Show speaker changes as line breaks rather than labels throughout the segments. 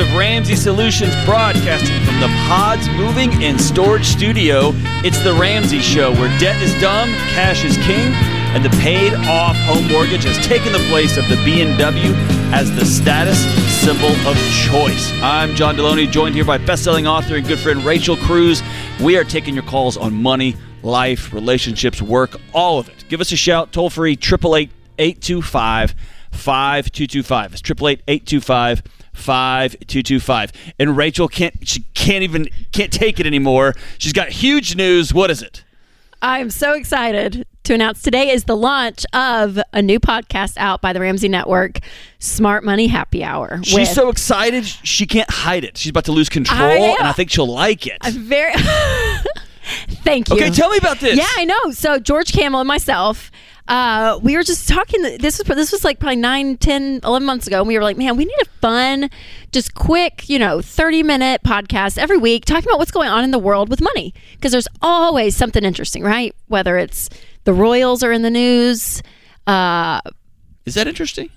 of Ramsey Solutions, broadcasting from the Pods Moving and Storage Studio. It's the Ramsey Show, where debt is dumb, cash is king, and the paid-off home mortgage has taken the place of the BMW as the status symbol of choice. I'm John Delony, joined here by best-selling author and good friend Rachel Cruze. We are taking your calls on money, life, relationships, work, all of it. Give us a shout, toll free, 888 825 5225. It's 888 825 5225. And Rachel can't she can't even can't take it anymore. She's got huge news. What is it?
I'm so excited to announce today is the launch of a new podcast out by the Ramsey Network, Smart Money Happy Hour.
She's
with-
so excited she can't hide it. She's about to lose control,
I
and I think she'll like it.
I'm very. Thank you.
Okay, tell me about this.
Yeah, I know. So George Kamel and myself, uh, we were just talking. This was this was like probably 9, 10, 11 months ago. And we were like, man, we need a fun, just quick, you know, 30 minute podcast every week talking about what's going on in the world with money. Because there's always something interesting, right? Whether it's the Royals are in the news. Uh,
Is that interesting?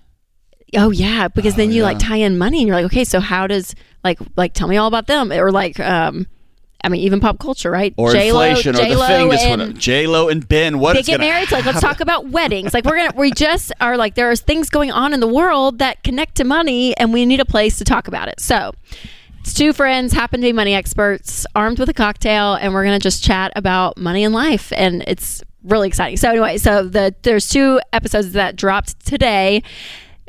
Oh yeah, because then you like tie in money, and you're like, okay, so how does like like tell me all about them, or like, um, I mean, even pop culture, right?
Or
J-Lo,
inflation, or the
J-Lo
thing that's
and
J Lo and Ben. What
they get married. Like, let's talk about weddings. Like we're gonna we just are like there are things going on in the world that connect to money, and we need a place to talk about it. So. It's two friends, happen to be money experts, armed with a cocktail, and we're gonna just chat about money and life, and it's really exciting. So anyway, so the there's two episodes that dropped today.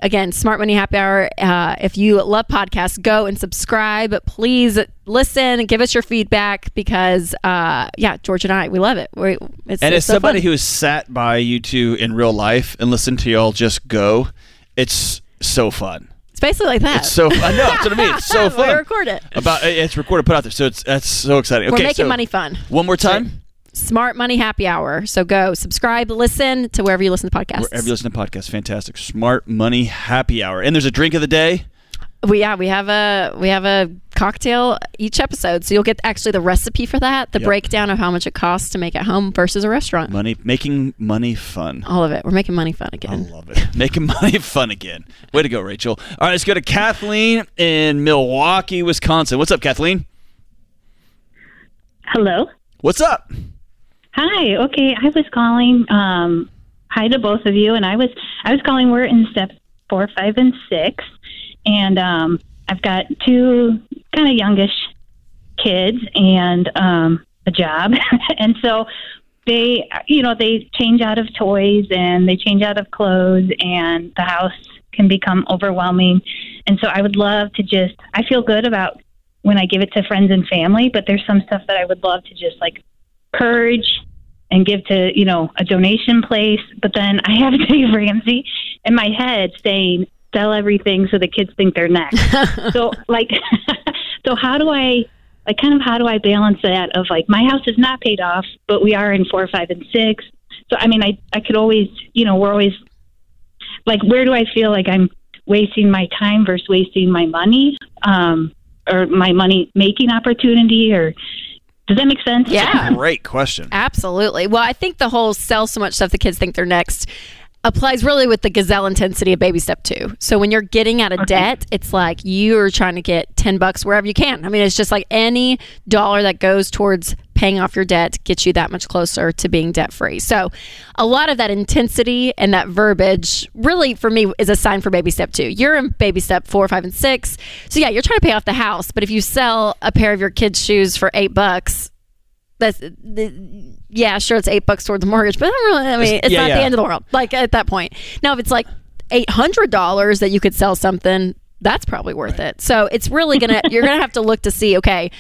Again, Smart Money Happy Hour. Uh, if you love podcasts, go and subscribe. Please listen and give us your feedback because, uh, yeah, George and I, we love it. We, it's,
And
it's
as
so
somebody
fun.
who has sat by you two in real life and listened to y'all just go, it's so fun.
it's basically like that.
It's so. I know that's what I mean. It's so fun.
we record it.
About it's recorded, put out there, so it's that's so exciting.
We're making
so
money fun.
One more time.
Smart Money Happy Hour. So go subscribe, listen to wherever you listen to podcasts.
Wherever you listen to podcasts, fantastic. Smart Money Happy Hour, and there's a drink of the day.
we yeah we have a we have a cocktail each episode, so you'll get actually the recipe for that, the
Yep.
breakdown of how much it costs to make at home versus a restaurant.
Money, making money fun.
All of it. We're making money fun again.
I
again.
love it. Making money fun again. Way to go, Rachel. All right, let's go to Kathleen in Milwaukee, Wisconsin. What's up, Kathleen?
Hello.
What's up?
Hi. Okay, I was calling. Um, hi to both of you, and I was I was calling. We're in steps four, five, and six, and um, I've got two kind of youngish kids and um, a job, and so they, you know, they change out of toys and they change out of clothes, and the house can become overwhelming. And so I would love to just. I feel good about when I give it to friends and family, but there's some stuff that I would love to just like purge and give to you know a donation place. But then i have dave ramsey in my head saying sell everything so the kids think they're next. So like so how do i like kind of how do i balance that of like my house is not paid off but we are in four five and six. So i mean i i could always you know we're always like where do i feel like i'm wasting my time versus wasting my money um or my money making opportunity or does that make sense
Yeah.
Great question.
Absolutely. Well, I think the whole sell so much stuff the kids think they're next applies really with the gazelle intensity of baby step two. So when you're getting out of debt, it's like you're trying to get 10 bucks wherever you can. I mean, it's just like any dollar that goes towards paying off your debt gets you that much closer to being debt free. So a lot of that intensity and that verbiage really for me is a sign for baby step two. You're in baby step four, five, and six. So yeah, you're trying to pay off the house, but if you sell a pair of your kids' shoes for eight bucks, that's the, yeah, sure, it's eight bucks towards the mortgage, but I don't really. I mean, it's
yeah,
not
yeah.
the end of the world. Like at that point, now if it's like eight hundred dollars that you could sell something, that's probably worth it. So it's really gonna you're gonna have to look to see okay.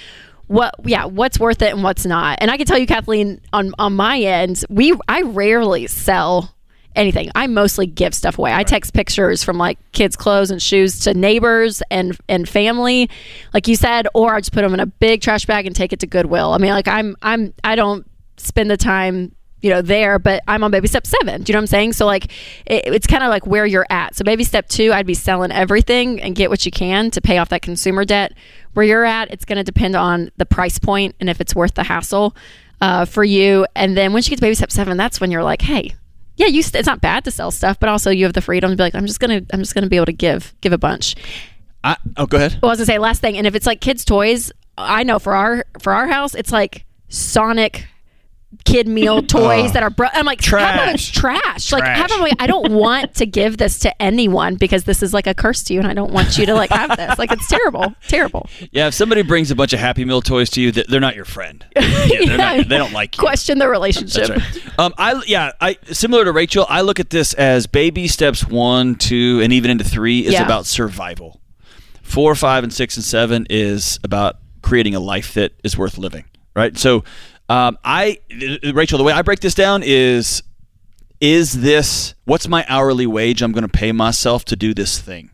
What yeah, what's worth it and what's not. And I can tell you, Kathleen, on on my end, we I rarely sell anything. I mostly give stuff away. I text pictures from like kids' clothes and shoes to neighbors and and family, like you said, or I just put them in a big trash bag and take it to Goodwill. I mean, like I'm I'm I don't spend the time you know there but i'm on baby step seven. Do you know what i'm saying? So like it, it's kind of like where you're at. So baby step two i'd be selling everything and get what you can to pay off that consumer debt. Where you're at it's going to depend on the price point and if it's worth the hassle uh, for you. And then once you get to baby step seven that's when you're like hey yeah you st- it's not bad to sell stuff but also you have the freedom to be like i'm just gonna i'm just gonna be able to give give a bunch.
I, oh, go ahead.
Well, I was gonna say last thing, and if it's like kids' toys, I know for our for our house, it's like Sonic kid meal toys that are bro- I'm like half of it's trash. Like half of like I don't want to give this to anyone because this is like a curse to you and I don't want you to like have this. Like it's terrible. Terrible.
Yeah, if somebody brings a bunch of Happy Meal toys to you, th- they're not your friend. Yeah, they're not, they don't like you.
Question the relationship.
Right. Um, I yeah, I similar to Rachel, I look at this as baby steps one, two, and even into three is
Yeah.
about survival. Four, five, and six and seven is about creating a life that is worth living. Right. So, um, I Rachel, the way I break this down is is this what's my hourly wage I'm going to pay myself to do this thing?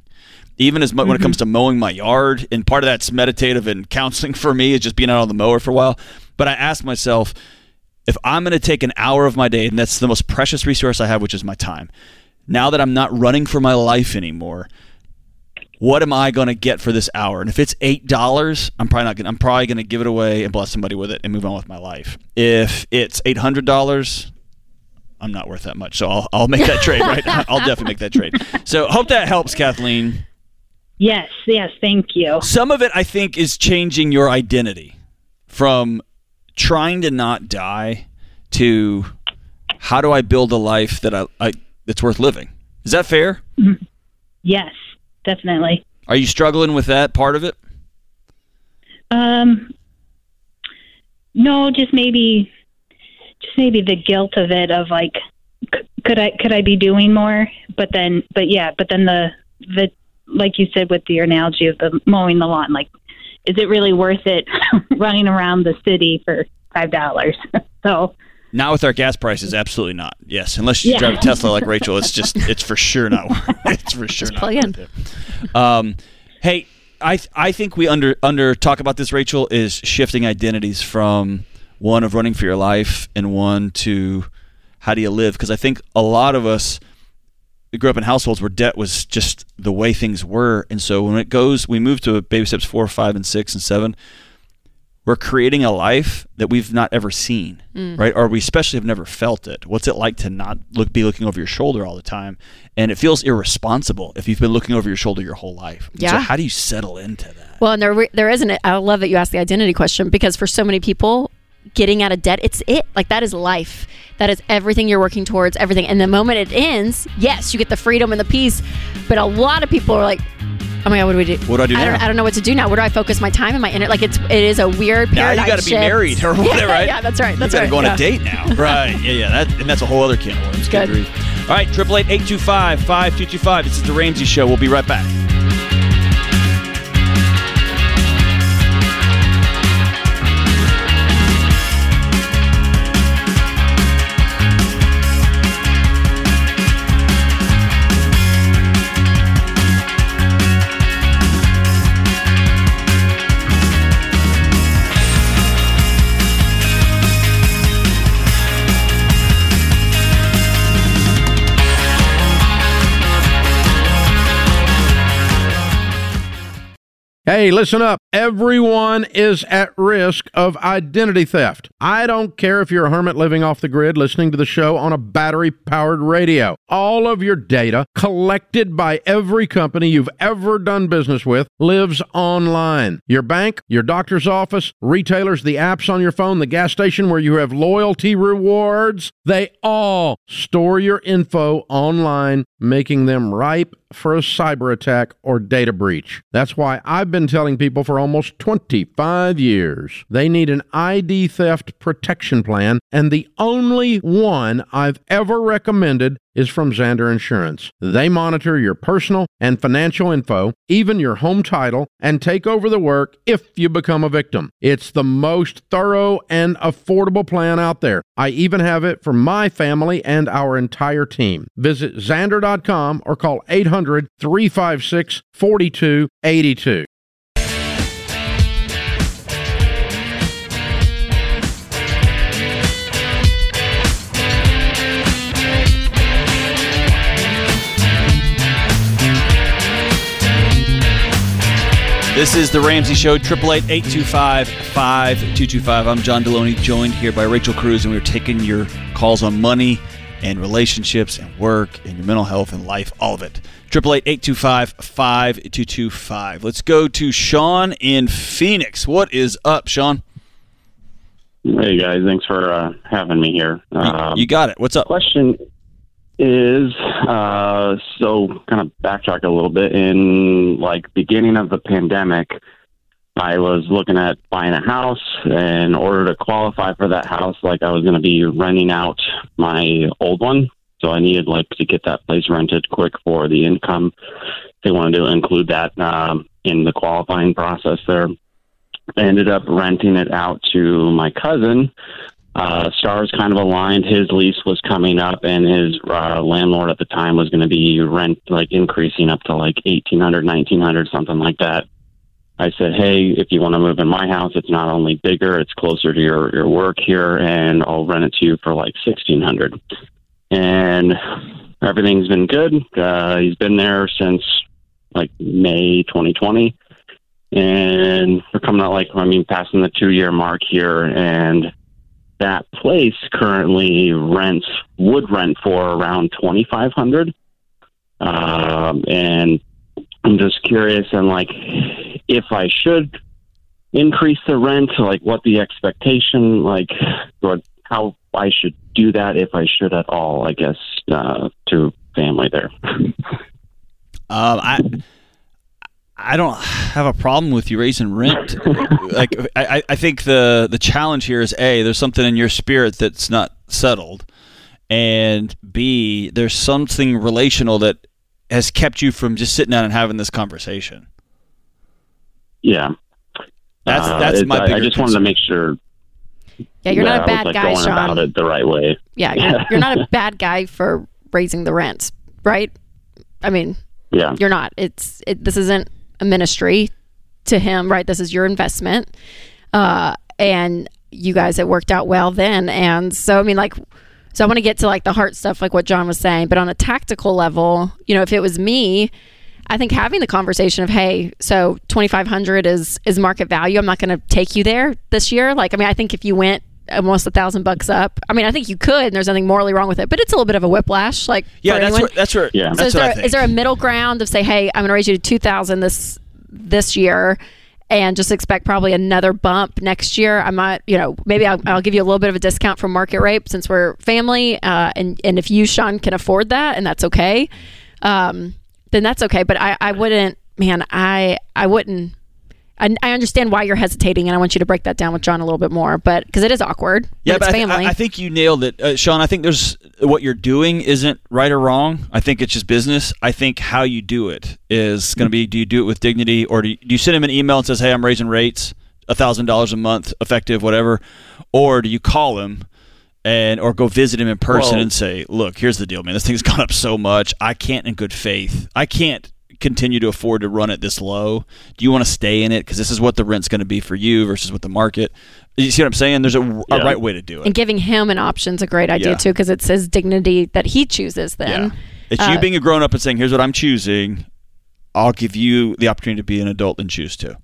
Even as mu- when it comes to mowing my yard, and part of that's meditative and counseling for me is just being out on the mower for a while. But I ask myself, if I'm going to take an hour of my day, and that's the most precious resource I have, which is my time. Now that I'm not running for my life anymore, what am I going to get for this hour? And if it's eight dollars, I'm probably not going. I'm probably going to give it away and bless somebody with it and move on with my life. If it's eight hundred dollars, I'm not worth that much. So I'll I'll make that trade. Right, I'll definitely make that trade. So hope that helps, Kathleen.
Yes, yes, thank you.
Some of it, I think, is changing your identity from trying to not die to how do I build a life that I, I that's worth living. Is that fair? Mm-hmm.
Yes, definitely.
Are you struggling with that part of it?
Um, no, just maybe, just maybe the guilt of it of like, c- could I could I be doing more? But then, but yeah, but then the the like you said with the analogy of the mowing the lawn, like, is it really worth it running around the city for five dollars? so
Not with our gas prices, absolutely not. Yes, unless you
Yeah.
drive a Tesla like Rachel, it's just it's for sure not. Worth it's for sure not.
plug in.
worth it. Um, hey, I th- I think we under under talk about this. Rachel is shifting identities from one of running for your life and one to how do you live? Because I think a lot of us grew up in households where debt was just the way things were, and so when it goes, we move to baby steps four, five, and six, and seven we're creating a life that we've not ever seen, mm. right? Or we especially have never felt it. What's it like to not look be looking over your shoulder all the time? And it feels irresponsible if you've been looking over your shoulder your whole life. And So how do you settle into that?
Well, and there there isn't. I love that you asked the identity question because for so many people, getting out of debt, it's it. Like that is life. That is everything you're working towards. Everything. And the moment it ends, yes, you get the freedom and the peace. But a lot of people are like, "Oh my god, what do we do?
What do I do
I
now?"
don't, I don't know what to do now. Where do I focus my time and my inner? Like it's it is a weird
Now you got to be married or whatever, right?
yeah, that's right. That's
you got to
right.
go on
yeah.
a date now, right? Yeah, yeah. That, and that's a whole other can of worms.
Good.
All right, triple eight eight two five five two two five. This is the Ramsey Show. We'll be right back.
Hey, listen up. Everyone is at risk of identity theft. I don't care if you're a hermit living off the grid listening to the show on a battery powered radio. All of your data collected by every company you've ever done business with lives online. Your bank, your doctor's office, retailers, the apps on your phone, the gas station where you have loyalty rewards, they all store your info online, making them ripe for a cyber attack or data breach. That's why I've been telling people for almost 25 years they need an ID theft protection plan, and the only one I've ever recommended is from Zander Insurance. They monitor your personal and financial info, even your home title, and take over the work if you become a victim. It's the most thorough and affordable plan out there. I even have it for my family and our entire team. Visit Zander.com or call 800 356 4282.
This is the Ramsey Show, 888-825-5225. I'm John Delony, joined here by Rachel Cruze, and we're taking your calls on money and relationships and work and your mental health and life, all of it. Triple eight eight two five five two two five. Let's go to Sean in Phoenix. What is up, Sean?
Hey guys, thanks for uh, having me here.
Um, you got it. What's up?
Question is uh, so kind of backtrack a little bit in like beginning of the pandemic. I was looking at buying a house. And in order to qualify for that house, like I was going to be renting out my old one, so I needed like to get that place rented quick for the income. They wanted to include that um, in the qualifying process there. I ended up renting it out to my cousin. Uh, stars kind of aligned. His lease was coming up, and his uh, landlord at the time was going to be rent like increasing up to like eighteen hundred, nineteen hundred, something like that. I said, hey, if you want to move in my house, it's not only bigger, it's closer to your, your work here, and I'll rent it to you for like 1600 And everything's been good. Uh, he's been there since like May 2020. And we're coming out like, I mean, passing the two year mark here. And that place currently rents, would rent for around 2500 um, And I'm just curious and like, if I should increase the rent, like what the expectation, like or how I should do that, if I should at all, I guess, uh, to family there.
um, I. I don't have a problem with you raising rent. like I, I think the the challenge here is a there's something in your spirit that's not settled, and b there's something relational that has kept you from just sitting down and having this conversation.
Yeah.
That's uh, that's my. I,
I just wanted to make sure.
Yeah, you're not a bad
like
guy,
going
Sean.
About it the right way.
Yeah, you're, you're not a bad guy for raising the rents, right? I mean,
yeah,
you're not. It's it, this isn't a ministry to him, right? This is your investment, uh, and you guys it worked out well then. And so, I mean, like, so I want to get to like the heart stuff, like what John was saying, but on a tactical level, you know, if it was me I think having the conversation of, hey, so 2500 is is market value. I'm not going to take you there this year. Like, I mean, I think if you went almost a thousand bucks up. I mean, I think you could, and there's nothing morally wrong with it, but it's a little bit of a whiplash. Like,
yeah, that's where, that's where,
yeah.
So
that's
is there, is there a middle ground of say, hey, I'm going to raise you to two thousand this this year, and just expect probably another bump next year? I might, you know, maybe I'll, I'll give you a little bit of a discount from market rate since we're family, uh, and and if you, Sean, can afford that, and that's okay. Um, then that's okay. But I, I wouldn't, man, I, I wouldn't. I, I understand why you're hesitating, and I want you to break that down with John a little bit more. But because it is awkward,
yeah,
but,
but
family.
I, I, think you nailed it, uh, Sean. I think there's what you're doing isn't right or wrong. I think it's just business. I think how you do it is going to be: do you do it with dignity, or do you, do you send him an email and says, "Hey, I'm raising rates, a thousand dollars a month, effective, whatever," or do you call him? and or go visit him in person well, and say, "Look, here's the deal, man. This thing's gone up so much. I can't, in good faith, I can't continue to afford to run it this low. Do you want to stay in it because this is what the rent's going to be for you versus what the market?" You see what I'm saying? There's a, yeah. a right way to do it.
And giving him an option's a great idea yeah. too because it's his dignity that he chooses. Then yeah.
it's uh, you being a grown up and saying, "Here's what I'm choosing." I'll give you the opportunity to be an adult and choose to.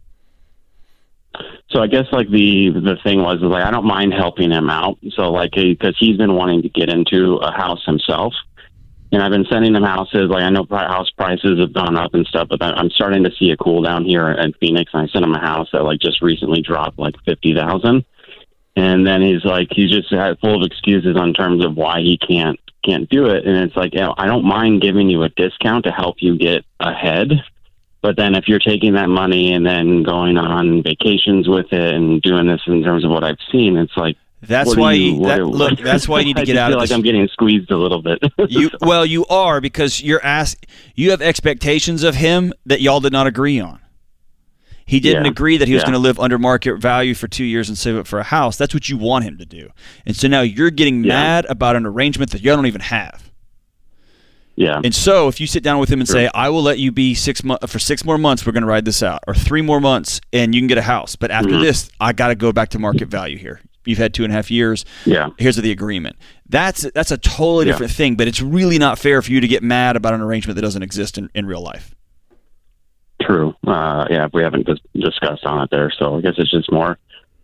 So I guess like the the thing was like I don't mind helping him out. So like because he's been wanting to get into a house himself, and I've been sending him houses. Like I know house prices have gone up and stuff, but I'm starting to see a cool down here in Phoenix. And I sent him a house that like just recently dropped like fifty thousand, and then he's like he's just full of excuses on terms of why he can't can't do it. And it's like you know, I don't mind giving you a discount to help you get ahead but then if you're taking that money and then going on vacations with it and doing this in terms of what I've seen, it's like
that's why you, that, look. That's why you need to get out
feel
of
like I'm getting squeezed a little bit.
you well, you are because you're asked. You have expectations of him that y'all did not agree on. He didn't yeah. agree that he was yeah. going to live under market value for two years and save up for a house. That's what you want him to do. And so now you're getting yeah. mad about an arrangement that you don't even have.
Yeah.
And so if you sit down with him and sure. say, "I will let you be six mo- for six more months, we're going to ride this out, or three more months, and you can get a house, but after mm-hmm. this, I got to go back to market value here. You've had two and a half years.
Yeah.
Here's the agreement. That's that's a totally different yeah. thing, but it's really not fair for you to get mad about an arrangement that doesn't exist in, in real life.
True. Uh, yeah, we haven't dis- discussed on it there, so I guess it's just more.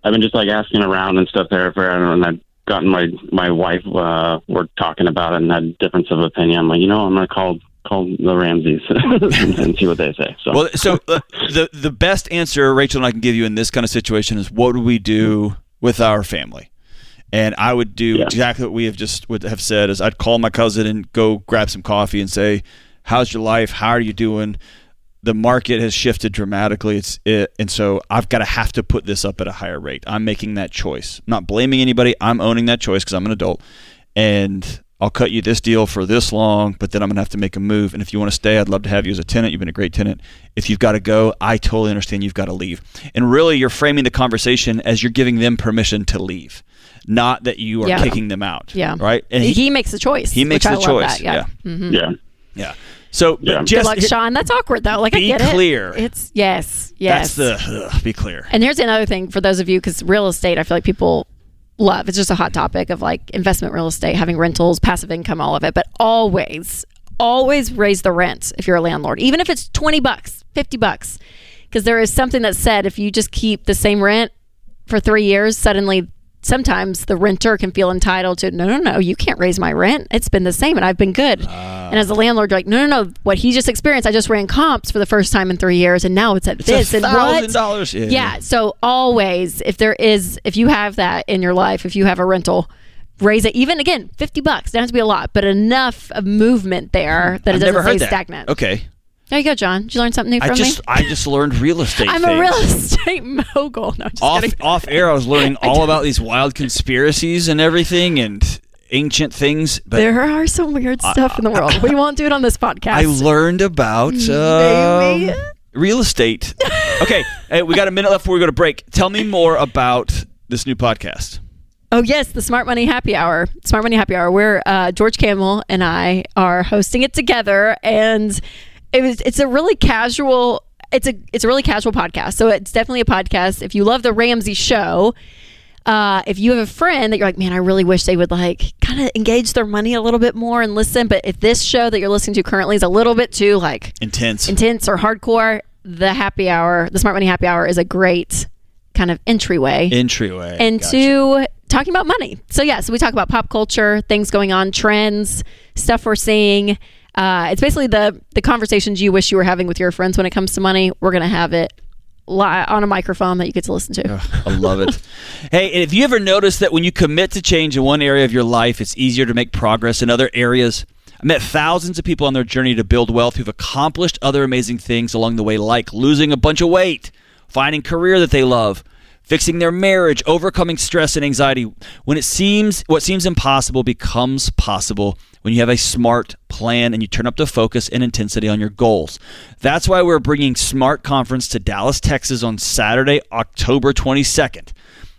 I've been just like asking around and stuff there for, and I've gotten my my wife uh, were talking about it and had difference of opinion. I'm like, you know, I'm gonna call call the Ramses and, see what they say. So,
Well, so uh, the the best answer Rachel and I can give you in this kind of situation is what do we do with our family? And I would do
Yeah.
exactly what we have just would have said is I'd call my cousin and go grab some coffee and say, "How's your life? How are you doing?" The market has shifted dramatically. It's it, and so I've got to have to put this up at a higher rate. I'm making that choice. I'm not blaming anybody. I'm owning that choice because I'm an adult, and I'll cut you this deal for this long, but then I'm gonna have to make a move. And if you want to stay, I'd love to have you as a tenant. You've been a great tenant. If you've got to go, I totally understand you've got to leave. And really, you're framing the conversation as you're giving them permission to leave, not that you are
Yeah.
kicking them out.
Yeah.
Right. And
he,
he,
makes the choice.
he makes
which I
the
love
choice.
That. Yeah. Mhm.
yeah.
yeah. So, but
Yeah.
Good luck, Sean. That's awkward though. Like I
Be
get it.
clear.
It's yes, yes.
that's the ugh, be clear.
And here's another thing for those of you, because real estate, I feel like people love. It's just a hot topic of like investment real estate, having rentals, passive income, all of it. But always, always raise the rent if you're a landlord, even if it's 20 bucks, 50 bucks. Because there is something that said if you just keep the same rent for three years, suddenly sometimes the renter can feel entitled to no no no you can't raise my rent it's been the same and i've been good and as a landlord you're like no no no what he just experienced i just ran comps for the first time in three years and now it's at this and what
thousand dollars. Yeah.
yeah. So always, if there is, if you have that in your life, if you have a rental, raise it. Even again, fifty bucks. Doesn't have to be a lot, but enough of movement there mm-hmm. that it
I've
doesn't
never
stay
that.
stagnant.
Okay.
There you go, John. Did you learn something new
I
from
just
me?
I just learned real estate.
I'm
things.
a real estate mogul. No, just
off
kidding.
off air. I was learning all about these wild conspiracies and everything and ancient things. But
There are some weird stuff in the world. we won't do it on this podcast.
I learned about
Maybe.
um, real estate. Okay, hey, we got a minute left before we go to break. Tell me more about this new podcast.
Oh yes, the Smart Money Happy Hour. Smart Money Happy Hour. Where uh, George Kamel and I are hosting it together, and it was it's a really casual. It's a it's a really casual podcast. So it's definitely a podcast. If you love the Ramsey Show, uh, if you have a friend that you're like, man, I really wish they would like kind of engage their money a little bit more and listen. But if this show that you're listening to currently is a little bit too like
Intense.
intense or hardcore, the Happy Hour, the Smart Money Happy Hour, is a great kind of entryway
Entryway.
into talking about money. So yeah, so we talk about pop culture, things going on, trends, stuff we're seeing. Uh, it's basically the the conversations you wish you were having with your friends when it comes to money. We're gonna have it li- on a microphone that you get to listen to.
I love it. hey, and if you ever notice that when you commit to change in one area of your life, it's easier to make progress in other areas? I met thousands of people on their journey to build wealth who've accomplished other amazing things along the way, like losing a bunch of weight, finding career that they love, fixing their marriage, overcoming stress and anxiety. When it seems what seems impossible becomes possible when you have a smart plan and you turn up the focus and intensity on your goals. That's why we're bringing Smart Conference to Dallas, Texas on Saturday, October 22nd.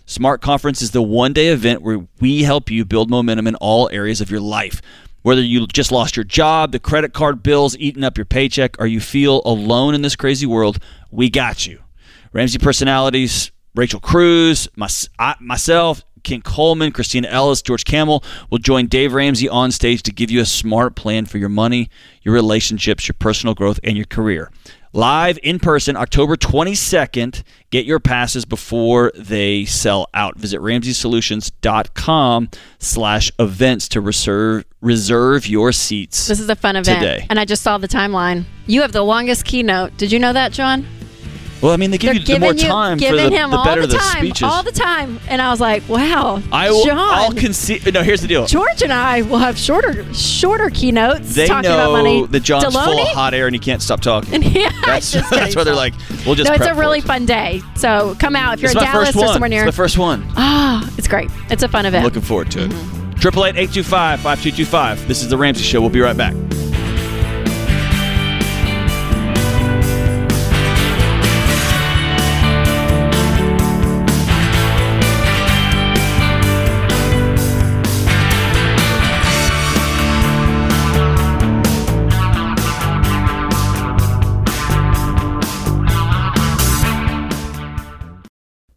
Smart Conference is the one day event where we help you build momentum in all areas of your life. Whether you just lost your job, the credit card bills eating up your paycheck, or you feel alone in this crazy world, we got you. Ramsey personalities, Rachel Cruze, my, I, myself, Ken Coleman, Christina Ellis, George Kamel will join Dave Ramsey on stage to give you a smart plan for your money, your relationships, your personal growth, and your career. Live in person, October 22nd. Get your passes before they sell out. Visit RamseySolutions.com slash events to reserve, reserve your seats.
This is a fun event,
Today.
and I just saw the timeline. You have the longest keynote. Did you know that, John?
Well, I mean, they give
They're
you the more
you,
time for the,
him
the
all
better
the
the
time,
speeches.
all the time, and I was like, wow,
I will,
John.
I'll concede. No, here's the deal.
George and I will have shorter, shorter keynotes
They
talking
know
about money.
that John's full of hot air and he can't stop talking.
yeah,
That's,
just
that's
kidding.
why they're like, we'll just
no, it's a really
it.
fun day. So come out if you're
It's
in Dallas or somewhere near.
It's the first one.
Ah, it's great. It's a fun event.
I'm Looking forward to it. Triple eight eight two five five two two five. This is the Ramsey Show. We'll be right back.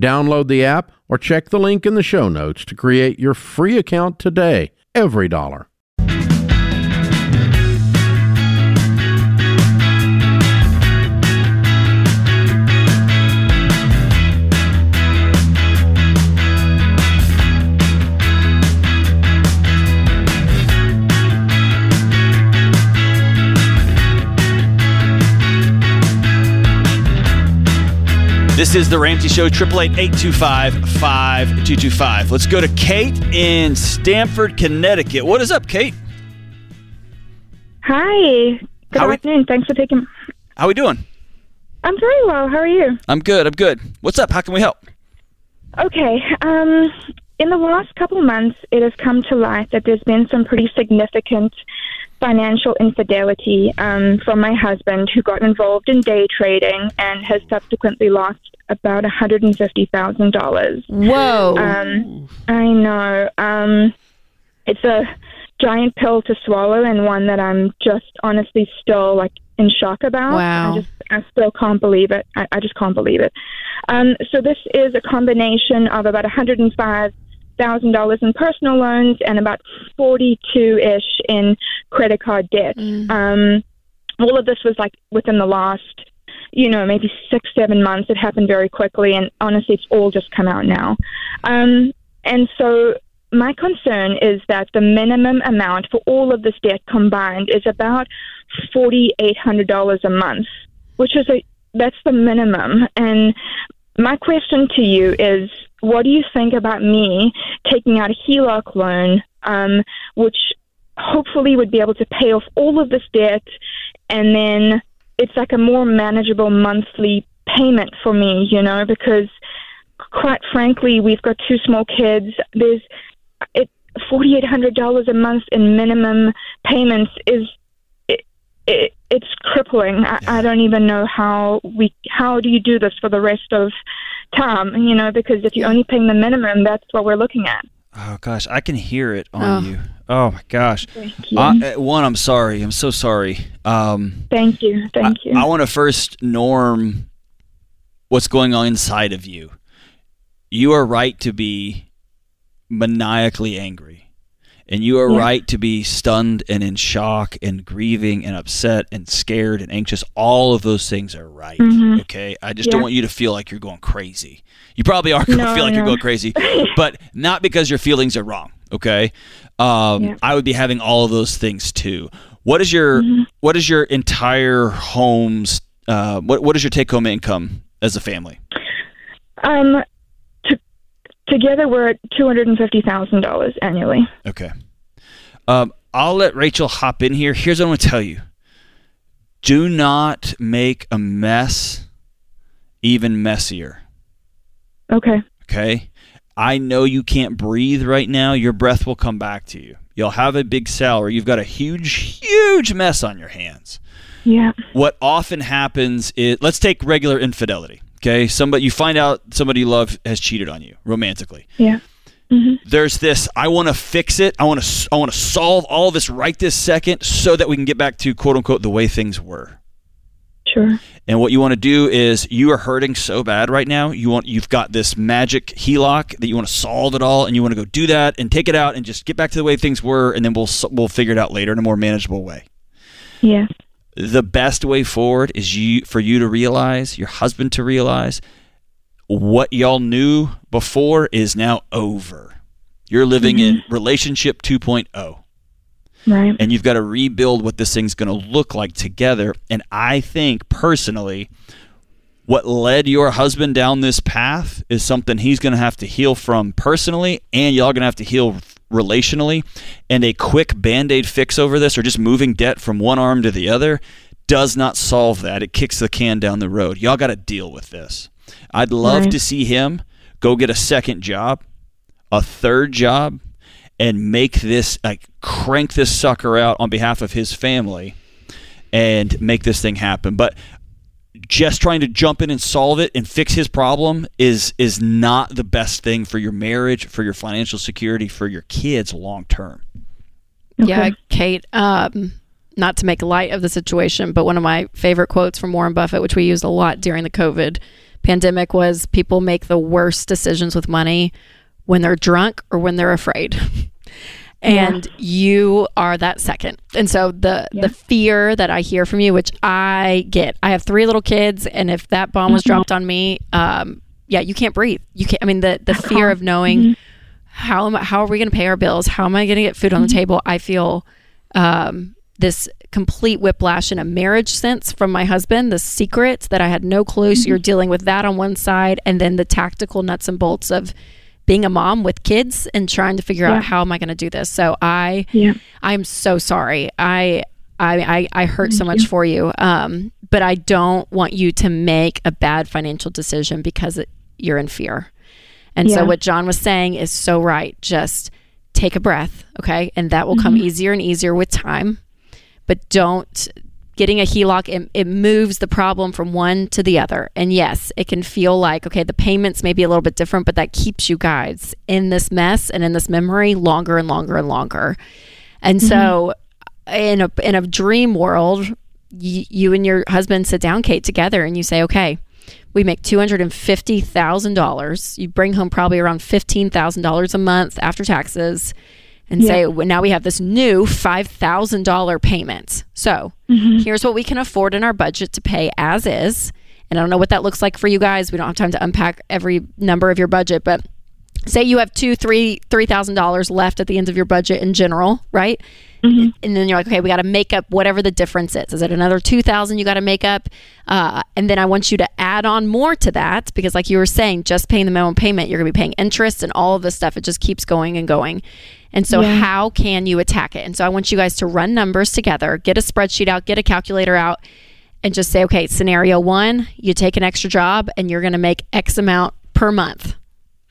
Download the app or check the link in the show notes to create your free account today. EveryDollar.
This is the Ramsey Show, 888-825-5225. Let's go to Kate in Stamford, Connecticut. What is up, Kate?
Hi. Good
How we-
afternoon. Thanks for taking.
How are we doing?
I'm very well. How are you?
I'm good. I'm good. What's up? How can we help?
Okay. Um, in the last couple months, it has come to light that there's been some pretty significant financial infidelity um, from my husband, who got involved in day trading and has subsequently lost about $150,000.
Whoa.
Um, I know. Um, it's a giant pill to swallow and one that I'm just honestly still like in shock about.
Wow.
I just I still can't believe it. I, I just can't believe it. Um, so this is a combination of about 105 thousand dollars in personal loans and about 42 ish in credit card debt. Um, all of this was like within the last you know, maybe six, seven months. It happened very quickly, and honestly, it's all just come out now. Um, and so, my concern is that the minimum amount for all of this debt combined is about forty eight hundred dollars a month, which is a that's the minimum. And my question to you is, what do you think about me taking out a HELOC loan, um, which hopefully would be able to pay off all of this debt, and then it's like a more manageable monthly payment for me, you know, because quite frankly, we've got two small kids. There's it forty eight hundred dollars a month in minimum payments is it, it, it's crippling. I, I don't even know how we how do you do this for the rest of time, you know, because if you're only paying the minimum, that's what we're looking at.
Oh gosh, I can hear it on
Oh.
you. Oh my gosh.
Thank you.
I, uh, one, I'm sorry. I'm so sorry. Um,
thank you. Thank
I,
you.
I want to first norm what's going on inside of you. You are right to be maniacally angry. And you are
Yeah.
right to be stunned and in shock and grieving and upset and scared and anxious. All of those things are right.
Mhm.
Okay. I just don't want you to feel like you're going crazy. You probably are going to
No,
feel like you're going crazy, but not because your feelings are wrong. Okay. Um,
Yeah.
I would be having all of those things too. What is your
Mm-hmm.
what is your entire home's uh, what what is your take home income as a family?
Um, together we're at two hundred and fifty thousand dollars annually.
Okay. Um, I'll let Rachel hop in here. Here's what I'm going to tell you. Do not make a mess even messier.
Okay.
Okay? I know you can't breathe right now. Your breath will come back to you. You'll have a big salary. You've got a huge, huge mess on your hands.
Yeah.
What often happens is let's take regular infidelity. Okay? Somebody you find out somebody you love has cheated on you romantically.
Yeah. Mm-hmm.
there's this i want to fix it i want to i want to solve all this right this second so that we can get back to quote unquote the way things were
Sure.
and what you want to do is you are hurting so bad right now you want you've got this magic heloc that you want to solve it all and you want to go do that and take it out and just get back to the way things were and then we'll we'll figure it out later in a more manageable way
Yeah.
The best way forward is you for you to realize your husband to realize what y'all knew before is now over you're living in mm-hmm. relationship 2.0
Right.
and you've got to rebuild what this thing's going to look like together. And I think personally, what led your husband down this path is something he's going to have to heal from personally, and y'all going to have to heal relationally. And a quick band aid fix over this, or just moving debt from one arm to the other, does not solve that. It kicks the can down the road. Y'all got to deal with this. I'd love
Right.
to see him go get a second job, a third job, and make this like crank this sucker out on behalf of his family and make this thing happen. But just trying to jump in and solve it and fix his problem is is not the best thing for your marriage, for your financial security, for your kids long term.
Yeah, Kate. Um, not to make light of the situation, but one of my favorite quotes from Warren Buffett, which we used a lot during the COVID pandemic, was people make the worst decisions with money when they're drunk or when they're afraid. and yeah. you are that second. And so the yeah. the fear that I hear from you, which I get, I have three little kids, and if that bomb was mm-hmm. dropped on me, um, yeah, you can't breathe. You can't. I mean, the the fear of knowing mm-hmm. how am I, how are we going to pay our bills? How am I going to get food on the mm-hmm. table? I feel um, this complete whiplash in a marriage sense from my husband. The secret that I had no clue. So you're mm-hmm. dealing with that on one side, and then the tactical nuts and bolts of being a mom with kids and trying to figure yeah. out how am I going to do this. So I, yeah. I'm so sorry. I, I, I, I hurt Thank so much you. for you. Um, but I don't want you to make a bad financial decision because it, you're in fear. And yeah. so what John was saying is so right. Just take a breath, okay? And that will mm-hmm. come easier and easier with time. But don't getting a HELOC, it, it, moves the problem from one to the other. And yes, it can feel like, okay, the payments may be a little bit different, but that keeps you guys in this mess and in this memory longer and longer and longer. And mm-hmm. so, in a, in a dream world, y- you and your husband sit down, Kate, together and you say, okay, we make $250,000. You bring home probably around $15,000 a month after taxes and yeah. say, well, now we have this new $5,000 payment. So mm-hmm. here's what we can afford in our budget to pay as is. And I don't know what that looks like for you guys. We don't have time to unpack every number of your budget, but say you have two, three, three thousand dollars left at the end of your budget in general, right? Mm-hmm. And then you're like, okay, we got to make up whatever the difference is. Is it another two thousand you got to make up? Uh, and then I want you to add on more to that because, like you were saying, just paying the minimum payment, you're going to be paying interest and all of this stuff. It just keeps going and going. And so, yeah. how can you attack it? And so, I want you guys to run numbers together, get a spreadsheet out, get a calculator out, and just say, okay, scenario one, you take an extra job and you're going to make X amount per month.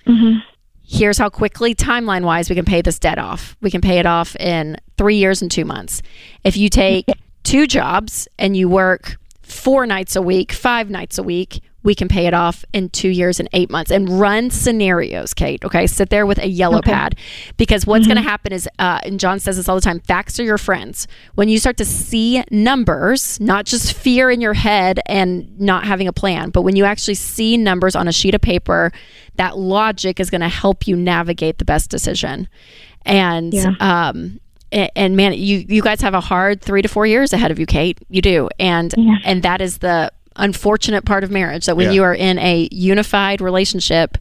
Mm-hmm. Here's how quickly, timeline wise, we can pay this debt off. We can pay it off in three years and two months. If you take two jobs and you work four nights a week, five nights a week, we can pay it off in two years and eight months and run scenarios, Kate. Okay. Sit there with a yellow okay. pad because what's mm-hmm. going to happen is, uh, and John says this all the time facts are your friends. When you start to see numbers, not just fear in your head and not having a plan, but when you actually see numbers on a sheet of paper, that logic is going to help you navigate the best decision. And, yeah. um, and, man, you you guys have a hard three to four years ahead of you, Kate. You do, and yeah. and that is the unfortunate part of marriage that when yeah. you are in a unified relationship,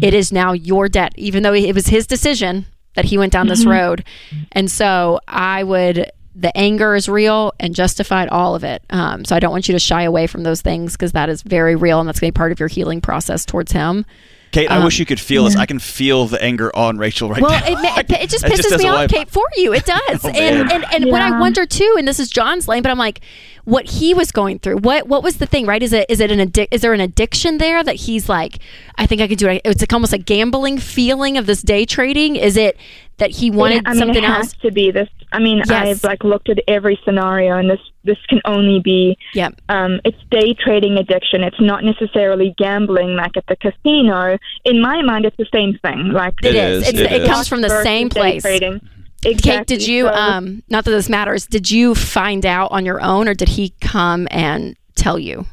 it is now your debt, even though it was his decision that he went down this mm-hmm. road. And so I would, the anger is real and justified, all of it. Um, so I don't want you to shy away from those things because that is very real and that's going to be part of your healing process towards him.
Kate, um, I wish you could feel this. I can feel the anger on Rachel right
well,
now.
Well, it, it, it, just pisses just me off, Kate, for you. It does. oh, and and, and yeah. what I wonder too, and this is John's lane, but I'm like, what he was going through. What what was the thing, right? Is it is it an addic- is there an addiction there that he's like, I think I could do it. It's like almost a gambling feeling of this day trading. Is it that he wanted
yeah, I mean,
something
it has
else?
to be this. I mean, yes. I've like looked at every scenario, and this this can only be.
Yeah.
Um, it's day trading addiction. It's not necessarily gambling like at the casino. In my mind, it's the same thing. Like
it, it is. It, it comes from the same place. Trading. Exactly. Kate, did you? So, um, not that this matters. Did you find out on your own, or did he come and tell you?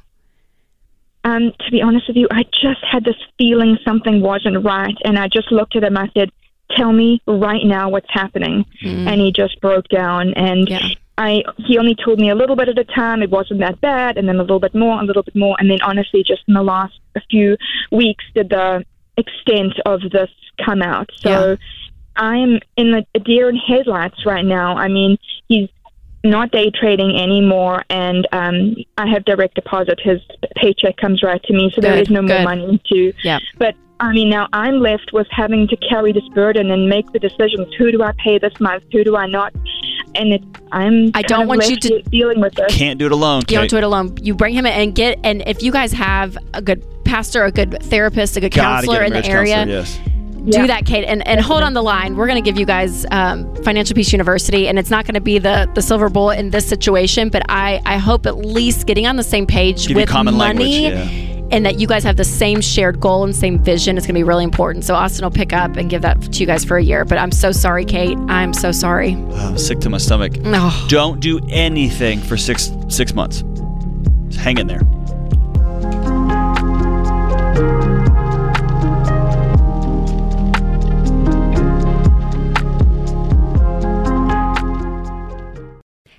Um, to be honest with you, I just had this feeling something wasn't right, and I just looked at him. I said, "Tell me right now what's happening," mm. and he just broke down. And yeah. I, he only told me a little bit at a time. It wasn't that bad, and then a little bit more, a little bit more, and then honestly, just in the last few weeks, did the extent of this come out. So. Yeah I'm in the a deer in headlights right now. I mean, he's not day trading anymore, and um, I have direct deposit. His paycheck comes right to me, so good, there is no good. more money to.
Yeah.
But I mean, now I'm left with having to carry this burden and make the decisions. Who do I pay this month? Who do I not? And it, I'm.
I don't want you to
dealing with this.
Can't do it alone.
You don't do it alone. You bring him in and get. And if you guys have a good pastor, a good therapist, a good Gotta counselor in the area. Yes do that, Kate. And, and hold on the line. We're going to give you guys um, Financial Peace University, and it's not going to be the, the silver bullet in this situation, but I, I hope at least getting on the same page
give
with
common
money.
Language, yeah
and that you guys have the same shared goal and same vision is going to be really important. So Austin will pick up and give that to you guys for a year. But I'm so sorry, Kate. I'm so sorry.
I'm sick to my stomach.
Oh.
Don't do anything for six six months. Just hang in there.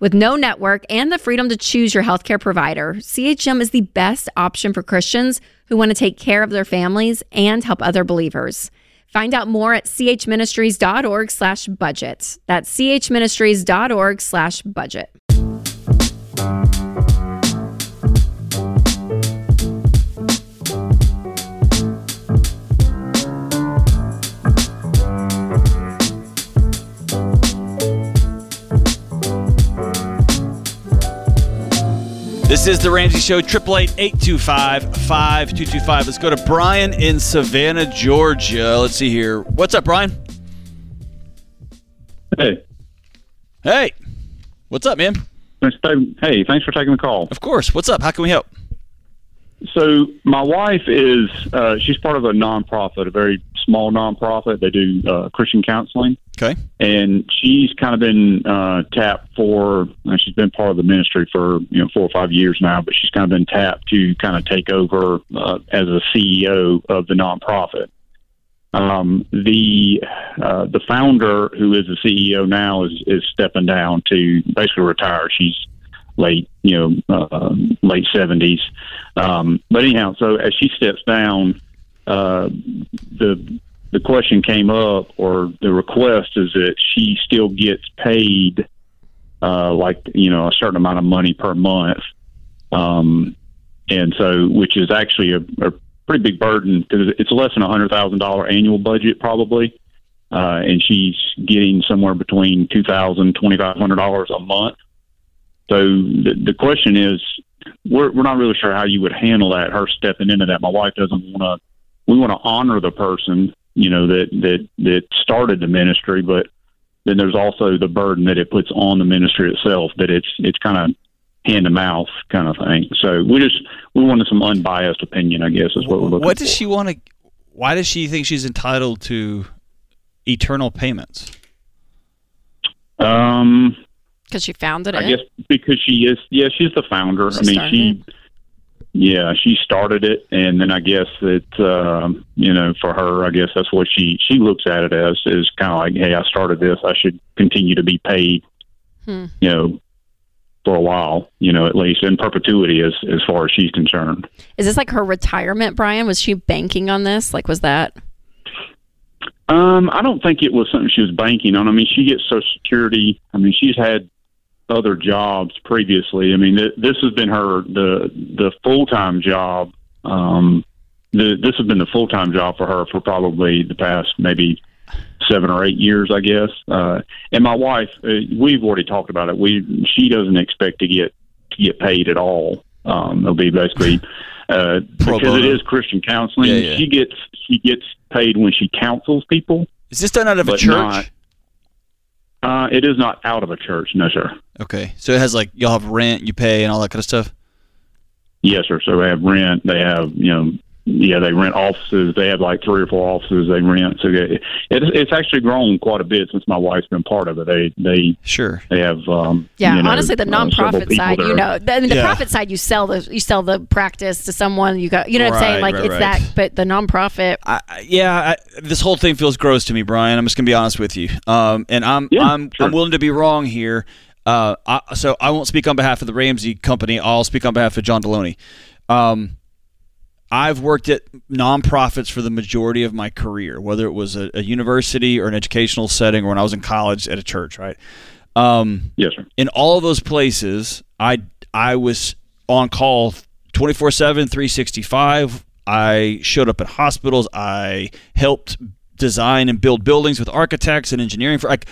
With no network and the freedom to choose your healthcare provider, CHM is the best option for Christians who want to take care of their families and help other believers. Find out more at chministries.org slash budget. That's chministries.org slash budget.
This is the Ramsey Show, 888-825-5225. Let's go to Brian in Savannah, Georgia. Let's see here. What's up, Brian?
Hey.
Hey. What's up, man?
Thanks for taking, hey, thanks for taking the call.
Of course. What's up? How can we help?
So my wife is uh, she's part of a nonprofit, a very small nonprofit. They do uh, Christian counseling,
Okay.
and she's kind of been uh, tapped for. Uh, she's been part of the ministry for you know four or five years now, but she's kind of been tapped to kind of take over uh, as a CEO of the nonprofit. Um, the uh, the founder, who is the CEO now, is is stepping down to basically retire. She's late, you know, uh, late seventies. Um, but anyhow, so as she steps down, uh, the the question came up, or the request is that she still gets paid, uh, like you know, a certain amount of money per month, um, and so which is actually a, a pretty big burden because it's less than a hundred thousand dollar annual budget probably. Uh, and she's getting somewhere between two thousand twenty five hundred dollars a month. So the, the question is, we're we're not really sure how you would handle that. Her stepping into that. My wife doesn't want to. We want to honor the person, you know, that that that started the ministry, but then there's also the burden that it puts on the ministry itself. That it's it's kind of hand to mouth kind of thing. So we just we wanted some unbiased opinion, I guess, is what we're looking for.
What does
for.
she want to Why does she think she's entitled to eternal payments?
Um,
Because she founded
I
it.
I guess because she is, yeah, she's the founder.
She
I mean,
started
she, yeah, she started it, and then I guess that um, you know, for her, I guess that's what she she looks at it as is kind of like, hey, I started this, I should continue to be paid,
Hmm.
you know, for a while, you know, at least in perpetuity, as as far as she's concerned.
Is this like her retirement, Brian? Was she banking on this? Like, was that?
Um, I don't think it was something she was banking on. I mean, she gets Social Security. I mean, she's had other jobs previously. I mean, th- this has been her the the full time job. Um, the, this has been the full time job for her for probably the past maybe seven or eight years, I guess. Uh, and my wife, uh, we've already talked about it. We she doesn't expect to get to get paid at all. Um, it'll be basically uh, because it is Christian counseling.
Yeah, yeah.
She gets she gets paid when she counsels people.
Is this done out of a church?
not- Uh, it is not out of a church, no, sir.
Okay. So it has like y'all have rent you pay and all that kind of stuff.
Yes, sir. So they have rent. They have, you know, yeah, they rent offices. They have like three or four offices they rent. So they, it's it's actually grown quite a bit since my wife's been part of it. They they
Sure.
they have um
Yeah,
you know,
honestly, the
uh, several
nonprofit
people
side, you know, the, I mean, the
Yeah.
profit side, you sell the you sell the practice to someone. You got, you know what I'm saying? Like
right,
it's
right.
that, but the nonprofit.
I, I- yeah, I, this whole thing feels gross to me, Brian. I'm just gonna be honest with you. Um, and I'm
Yeah,
I'm
sure.
I'm willing to be wrong here. Uh, I, so I won't speak on behalf of the Ramsey company. I'll speak on behalf of John Delony. Um, I've worked at nonprofits for the majority of my career, whether it was a, a university or an educational setting, or when I was in college at a church. Right. Um,
Yes, sir.
in all of those places, I I was on call 24/7, 365. I showed up at hospitals. I helped design and build buildings with architects and engineering for like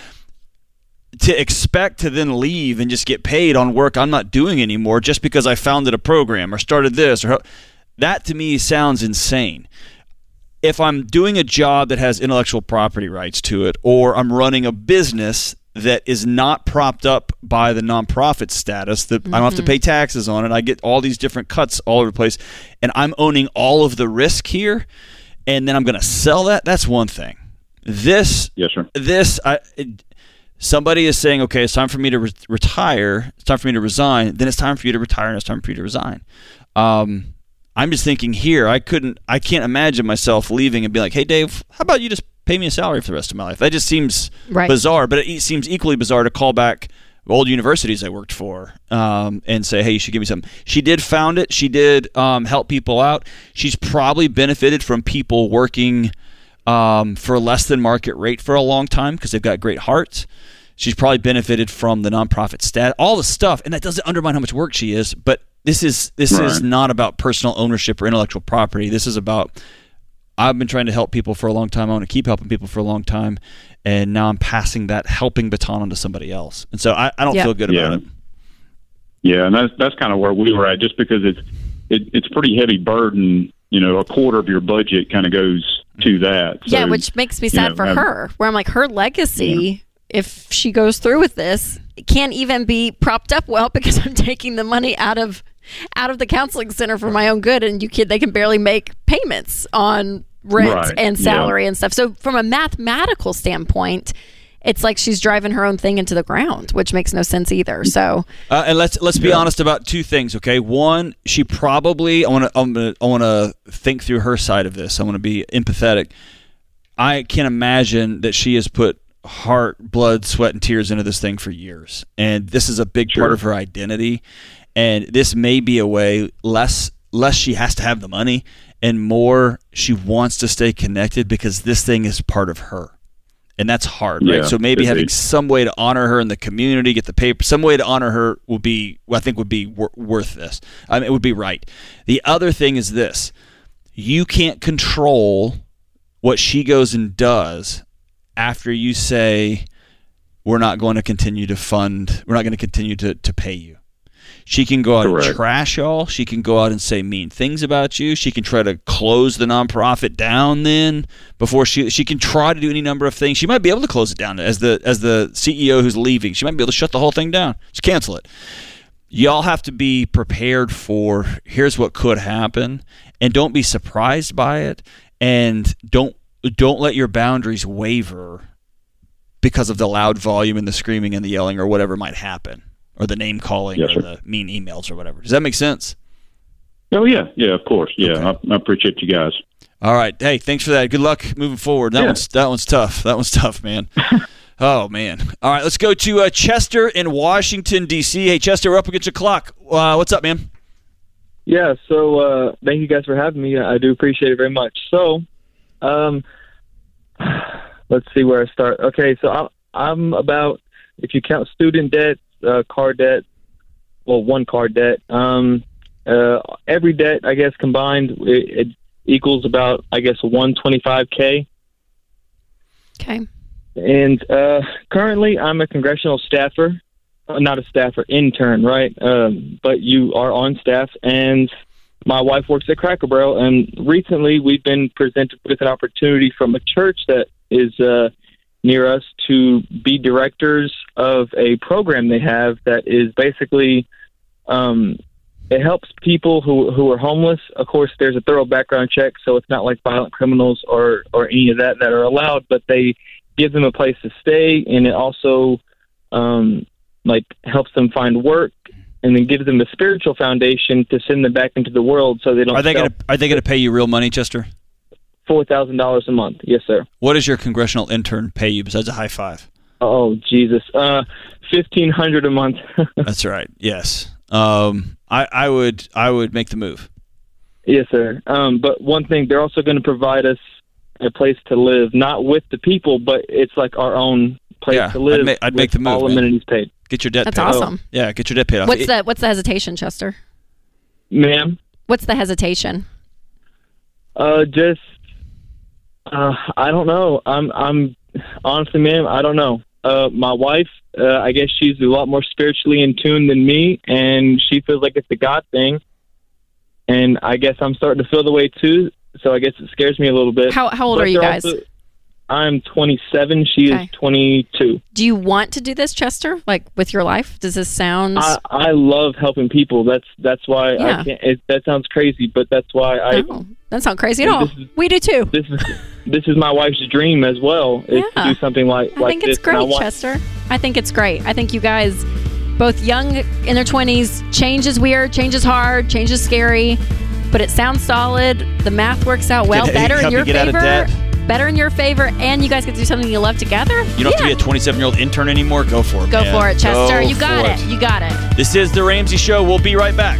to expect to then leave and just get paid on work I'm not doing anymore just because I founded a program or started this or that to me sounds insane. If I'm doing a job that has intellectual property rights to it or I'm running a business that is not propped up by the nonprofit status that mm-hmm. I don't have to pay taxes on it. I get all these different cuts all over the place and I'm owning all of the risk here and then I'm going to sell that. That's one thing. This
Yes, sir.
This I it, somebody is saying, okay, it's time for me to re- retire. It's time for me to resign. Then it's time for you to retire, and it's time for you to resign. Um, I'm just thinking here. I couldn't. I can't imagine myself leaving and being like, hey, Dave, how about you just pay me a salary for the rest of my life? That just seems right. bizarre. But it seems equally bizarre to call back old universities I worked for um, and say, hey, you should give me something. She did found it. She did um, help people out. She's probably benefited from people working um, for less than market rate for a long time because they've got great hearts. She's probably benefited from the nonprofit stat, all the stuff, and that doesn't undermine how much work she is. But this is this right. is not about personal ownership or intellectual property. This is about I've been trying to help people for a long time. I want to keep helping people for a long time, and now I'm passing that helping baton on to somebody else. And so I, I don't feel good
yeah.
about it.
Yeah, and that's that's kind of where we were at, just because it's it, it's pretty heavy burden. You know, a quarter of your budget kind of goes to that.
So, yeah, which makes me sad know, for her. Where I'm like, her legacy, yeah. if she goes through with this, can't even be propped up well because I'm taking the money out of out of the counseling center for my own good, and you kid, they can barely make payments on rent right. and salary yeah. and stuff. So from a mathematical standpoint, it's like she's driving her own thing into the ground, which makes no sense either. So,
uh, and let's let's be yeah. honest about two things, okay? One, she probably I want to I want to think through her side of this. I want to be empathetic. I can imagine that she has put heart, blood, sweat, and tears into this thing for years, and this is a big sure. part of her identity. And this may be a way less less she has to have the money, and more she wants to stay connected because this thing is part of her and that's hard, right? so maybe having some way to honor her in the community, get the paper, some way to honor her would be, I think, would be wor- worth this. I mean, it would be right. The other thing is this: you can't control what she goes and does after you say we're not going to continue to fund, we're not going to continue to to pay you. She can go out Correct. and trash y'all. She can go out and say mean things about you. She can try to close the nonprofit down then before she she can try to do any number of things. She might be able to close it down as the as the CEO who's leaving. She might be able to shut the whole thing down. Just cancel it. Y'all have to be prepared for here's what could happen and don't be surprised by it and don't don't let your boundaries waver because of the loud volume and the screaming and the yelling or whatever might happen or the name calling yes, or the mean emails or whatever. Does that make sense?
Oh yeah, yeah, of course, yeah. Okay. I, I, appreciate you guys.
All right, hey, thanks for that. Good luck moving forward. That yeah. one's that one's tough. That one's tough, man. oh man. All right, let's go to uh, Chester in Washington D.C. Hey, Chester, we're up against the clock. Uh, what's up, man?
Yeah, so uh, thank you guys for having me. I do appreciate it very much. So, um, let's see where I start. Okay, so I'm, I'm about if you count student debt, uh, car debt, well, one car debt. Um, uh, every debt, I guess, combined, it, it equals about, I guess, 125K.
Okay.
And uh, currently, I'm a congressional staffer, uh, not a staffer, intern, right? Um, but you are on staff, and my wife works at Cracker Barrel. And recently, we've been presented with an opportunity from a church that is uh, near us to be directors of a program they have that is basically um, it helps people who who are homeless. Of course, there's a thorough background check, so it's not like violent criminals or or any of that that are allowed. But they give them a place to stay, and it also um, like helps them find work, and then gives them a spiritual foundation to send them back into the world, so they don't.
Are they to Are they going to pay you real money, Chester?
Four thousand dollars a month. Yes, sir.
What does your congressional intern pay you besides a high five?
Oh Jesus, uh, fifteen hundred a month.
That's right. Yes. Um, I, I would I would make the move.
Yes, sir. Um, but one thing, they're also going to provide us a place to live, not with the people, but it's like our own place
yeah,
to live.
I'd, ma- I'd make the move.
All
man.
amenities paid.
Get your debt.
That's
paid.
awesome.
Oh. Yeah, get your debt paid off.
What's the What's the hesitation, Chester?
Ma'am.
What's the hesitation?
Uh, just uh, I don't know. I'm I'm honestly, ma'am, I don't know. Uh, my wife, uh, I guess she's a lot more spiritually in tune than me, and she feels like it's a God thing. And I guess I'm starting to feel the way too. So I guess it scares me a little bit.
How how old
But
are you guys?
also- I'm 27. She
Okay.
is 22.
Do you want to do this, Chester? Like with your life? Does this sound?
I, I love helping people. That's that's why
Yeah.
I can't. It, that sounds crazy, but that's why I.
no, that's not crazy at all.
is-
We do too.
This is this is my wife's dream as well. Is
Yeah.
to do something like
I
like
think
this.
it's
and I
great,
want-
Chester. I think it's great. I think you guys, both young in their twenties, change is weird, change is hard, change is scary, but it sounds solid. The math works out well,
Can it
better in
help you
your
get out of
favor. Better in your favor, and you guys get to do something you love together.
You don't have to be a 27 year old intern anymore. Go for it.
Go
man.
for it, Chester.
Go
you got
for
it. You got it.
This is The Ramsey Show. We'll be right back.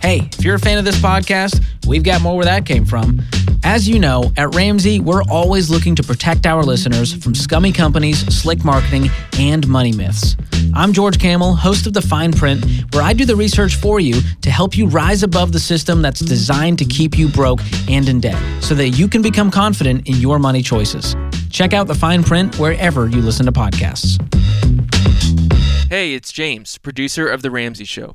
Hey, if you're a fan of this podcast, we've got more where that came from. As you know, at Ramsey, we're always looking to protect our listeners from scummy companies, slick marketing, and money myths. I'm George Kamel, host of The Fine Print, where I do the research for you to help you rise above the system that's designed to keep you broke and in debt so that you can become confident in your money choices. Check out The Fine Print wherever you listen to podcasts.
Hey, it's James, producer of The Ramsey Show.